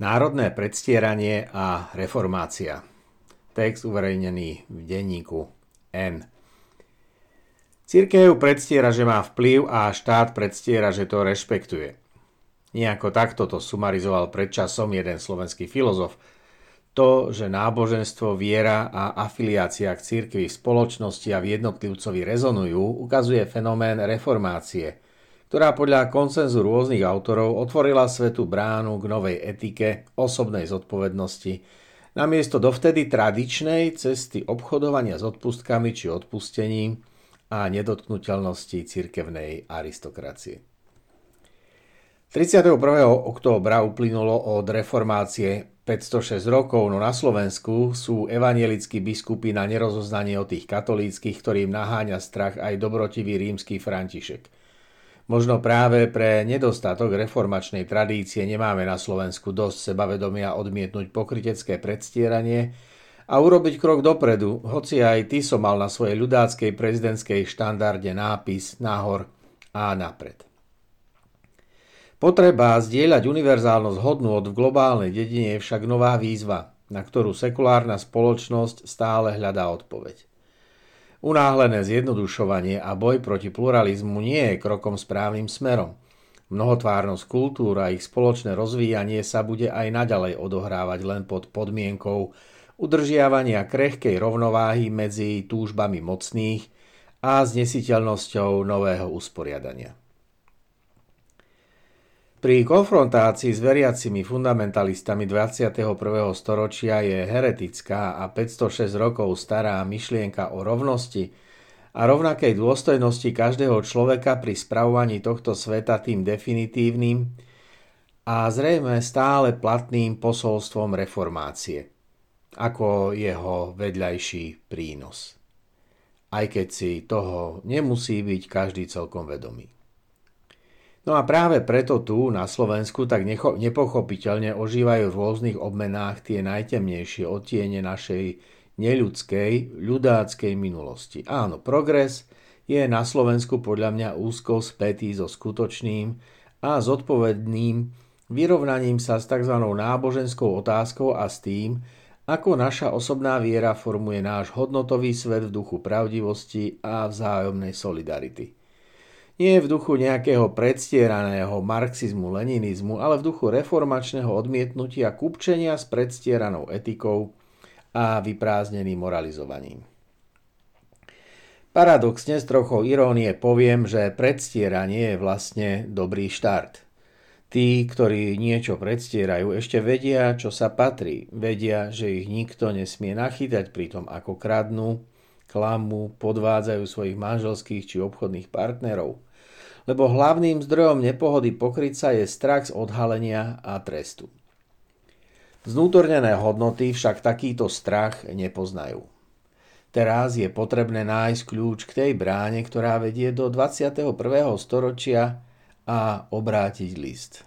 Národné predstieranie a reformácia. Text uverejnený v denníku N. Církev predstiera, že má vplyv a štát predstiera, že to rešpektuje. Nejako takto to sumarizoval predčasom jeden slovenský filozof. To, že náboženstvo, viera a afiliácia k církvi v spoločnosti a v jednotlivcovi rezonujú, ukazuje fenomén reformácie – ktorá podľa koncenzu rôznych autorov otvorila svetu bránu k novej etike osobnej zodpovednosti namiesto dovtedy tradičnej cesty obchodovania s odpustkami či odpustením a nedotknutelnosti cirkevnej aristokracie. 31. októbra uplynulo od reformácie 506 rokov, no na Slovensku sú evanielickí biskupy na nerozoznanie od tých katolíckých, ktorým naháňa strach aj dobrotivý rímsky František – Možno práve pre nedostatok reformačnej tradície nemáme na Slovensku dosť sebavedomia odmietnúť pokrytecké predstieranie a urobiť krok dopredu, hoci aj ty som mal na svojej ľudáckej prezidentskej štandarde nápis nahor a napred. Potreba zdieľať univerzálnosť hodnôt v globálnej dedine je však nová výzva, na ktorú sekulárna spoločnosť stále hľadá odpoveď. Unáhlené zjednodušovanie a boj proti pluralizmu nie je krokom správnym smerom. Mnohotvárnosť kultúr a ich spoločné rozvíjanie sa bude aj naďalej odohrávať len pod podmienkou udržiavania krehkej rovnováhy medzi túžbami mocných a znesiteľnosťou nového usporiadania. Pri konfrontácii s veriacimi fundamentalistami 21. storočia je heretická a 506 rokov stará myšlienka o rovnosti a rovnakej dôstojnosti každého človeka pri spravovaní tohto sveta tým definitívnym a zrejme stále platným posolstvom reformácie, ako jeho vedľajší prínos. Aj keď si toho nemusí byť každý celkom vedomý. No a práve preto tu na Slovensku tak necho- nepochopiteľne ožívajú v rôznych obmenách tie najtemnejšie odtiene našej neľudskej, ľudáckej minulosti. Áno, progres je na Slovensku podľa mňa úzko spätý so skutočným a zodpovedným vyrovnaním sa s tzv. náboženskou otázkou a s tým, ako naša osobná viera formuje náš hodnotový svet v duchu pravdivosti a vzájomnej solidarity. Nie v duchu nejakého predstieraného marxizmu, leninizmu, ale v duchu reformačného odmietnutia kupčenia s predstieranou etikou a vyprázdneným moralizovaním. Paradoxne s trochou irónie poviem, že predstieranie je vlastne dobrý štart. Tí, ktorí niečo predstierajú, ešte vedia, čo sa patrí. Vedia, že ich nikto nesmie nachytať pri tom, ako kradnú, klamu, podvádzajú svojich manželských či obchodných partnerov – lebo hlavným zdrojom nepohody pokryca je strach z odhalenia a trestu. Znútornené hodnoty však takýto strach nepoznajú. Teraz je potrebné nájsť kľúč k tej bráne, ktorá vedie do 21. storočia a obrátiť list.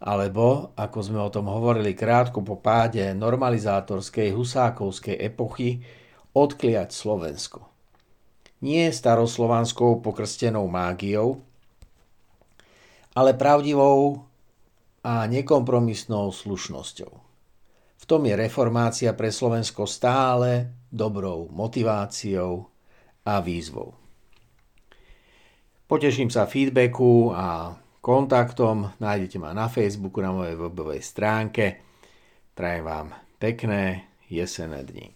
Alebo, ako sme o tom hovorili krátko po páde normalizátorskej husákovskej epochy, odkliať Slovensko nie staroslovanskou pokrstenou mágiou, ale pravdivou a nekompromisnou slušnosťou. V tom je reformácia pre Slovensko stále dobrou motiváciou a výzvou. Poteším sa feedbacku a kontaktom. Nájdete ma na Facebooku, na mojej webovej stránke. Prajem vám pekné jesenné dni.